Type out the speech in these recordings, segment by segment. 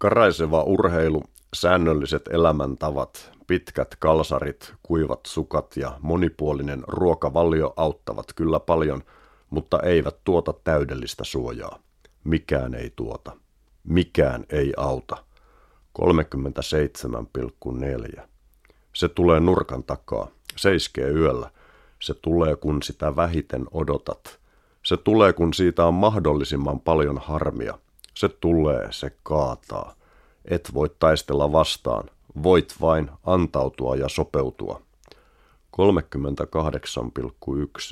Karaiseva urheilu, säännölliset elämäntavat, pitkät kalsarit, kuivat sukat ja monipuolinen ruokavalio auttavat kyllä paljon, mutta eivät tuota täydellistä suojaa. Mikään ei tuota. Mikään ei auta. 37,4. Se tulee nurkan takaa. Seiskee yöllä. Se tulee, kun sitä vähiten odotat. Se tulee, kun siitä on mahdollisimman paljon harmia. Se tulee, se kaataa. Et voi taistella vastaan. Voit vain antautua ja sopeutua.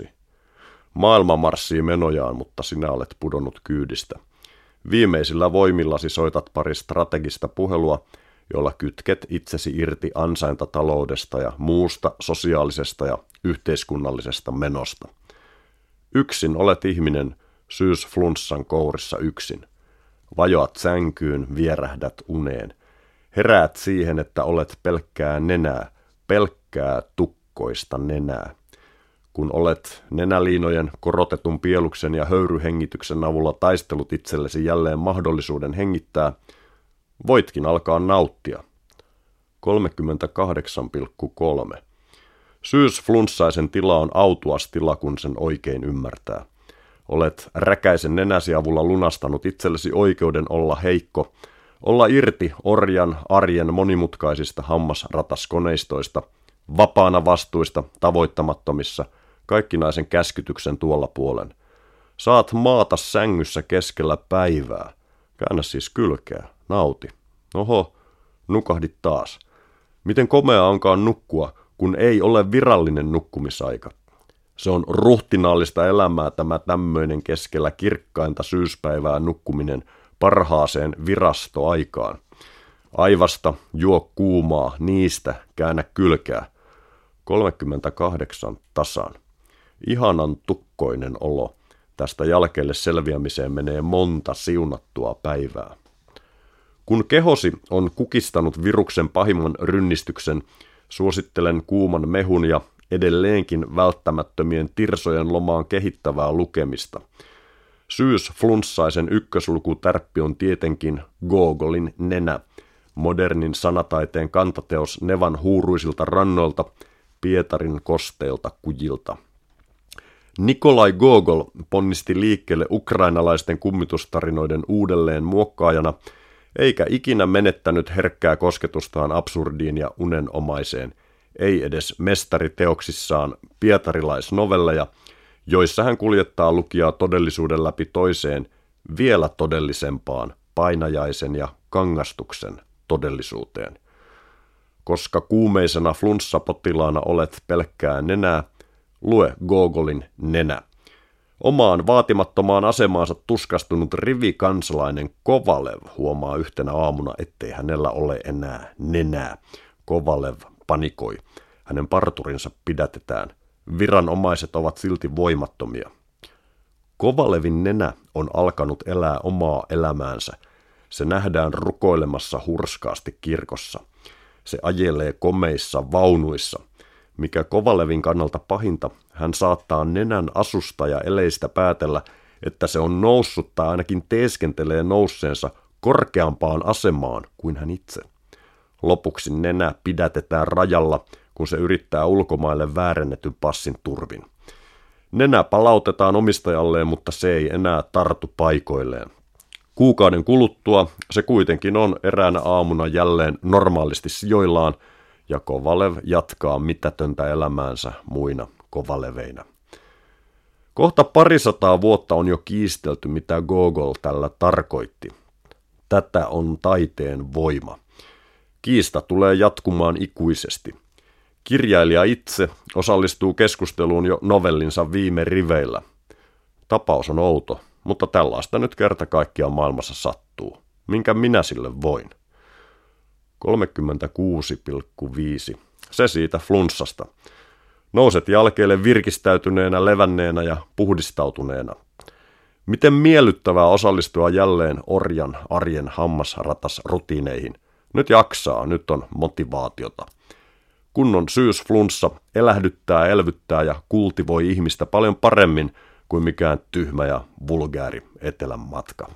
38,1. Maailma marssii menojaan, mutta sinä olet pudonnut kyydistä. Viimeisillä voimillasi soitat pari strategista puhelua, jolla kytket itsesi irti ansaintataloudesta ja muusta sosiaalisesta ja yhteiskunnallisesta menosta. Yksin olet ihminen, syysflunssan kourissa yksin. Vajoat sänkyyn, vierähdät uneen. Heräät siihen, että olet pelkkää nenää, pelkkää tukkoista nenää. Kun olet nenäliinojen, korotetun pieluksen ja höyryhengityksen avulla taistelut itsellesi jälleen mahdollisuuden hengittää, voitkin alkaa nauttia. 38,3. Syysflunssaisen tila on autuas tila, kun sen oikein ymmärtää. Olet räkäisen nenäsi avulla lunastanut itsellesi oikeuden olla heikko, olla irti orjan arjen monimutkaisista hammasrataskoneistoista, vapaana vastuista, tavoittamattomissa, kaikkinaisen käskytyksen tuolla puolen. Saat maata sängyssä keskellä päivää. Käännä siis kylkeä, nauti. Oho, nukahdit taas. Miten komea onkaan nukkua, kun ei ole virallinen nukkumisaika. Se on ruhtinaallista elämää tämä tämmöinen keskellä kirkkainta syyspäivää nukkuminen parhaaseen virastoaikaan. Aivasta juo kuumaa, niistä käännä kylkää. 38 tasan. Ihanan tukkoinen olo. Tästä jälkeelle selviämiseen menee monta siunattua päivää. Kun kehosi on kukistanut viruksen pahimman rynnistyksen, suosittelen kuuman mehun ja edelleenkin välttämättömien tirsojen lomaan kehittävää lukemista. Syys flunssaisen ykköslukutärppi on tietenkin Gogolin nenä, modernin sanataiteen kantateos Nevan huuruisilta rannoilta, Pietarin kosteilta kujilta. Nikolai Gogol ponnisti liikkeelle ukrainalaisten kummitustarinoiden uudelleen muokkaajana, eikä ikinä menettänyt herkkää kosketustaan absurdiin ja unenomaiseen – ei edes mestariteoksissaan pietarilaisnovelleja, joissa hän kuljettaa lukijaa todellisuuden läpi toiseen, vielä todellisempaan, painajaisen ja kangastuksen todellisuuteen. Koska kuumeisena flunssapotilaana olet pelkkää nenää, lue Gogolin nenä. Omaan vaatimattomaan asemaansa tuskastunut rivikansalainen Kovalev huomaa yhtenä aamuna, ettei hänellä ole enää nenää. Kovalev panikoi. Hänen parturinsa pidätetään. Viranomaiset ovat silti voimattomia. Kovalevin nenä on alkanut elää omaa elämäänsä. Se nähdään rukoilemassa hurskaasti kirkossa. Se ajelee komeissa vaunuissa. Mikä Kovalevin kannalta pahinta, hän saattaa nenän asusta ja eleistä päätellä, että se on noussut tai ainakin teeskentelee nousseensa korkeampaan asemaan kuin hän itse. Lopuksi nenä pidätetään rajalla, kun se yrittää ulkomaille väärennetyn passin turvin. Nenä palautetaan omistajalleen, mutta se ei enää tartu paikoilleen. Kuukauden kuluttua se kuitenkin on eräänä aamuna jälleen normaalisti sijoillaan, ja Kovalev jatkaa mitätöntä elämäänsä muina Kovaleveinä. Kohta parisataa vuotta on jo kiistelty, mitä Gogol tällä tarkoitti. Tätä on taiteen voima. Kiista tulee jatkumaan ikuisesti. Kirjailija itse osallistuu keskusteluun jo novellinsa viime riveillä. Tapaus on outo, mutta tällaista nyt kerta kaikkiaan maailmassa sattuu. Minkä minä sille voin? 36,5. Se siitä flunssasta. Nouset jalkeille virkistäytyneenä, levänneenä ja puhdistautuneena. Miten miellyttävää osallistua jälleen orjan arjen hammasratas rutiineihin – nyt jaksaa, nyt on motivaatiota. Kunnon syysflunssa elähdyttää, elvyttää ja kultivoi ihmistä paljon paremmin kuin mikään tyhmä ja vulgääri etelän matka.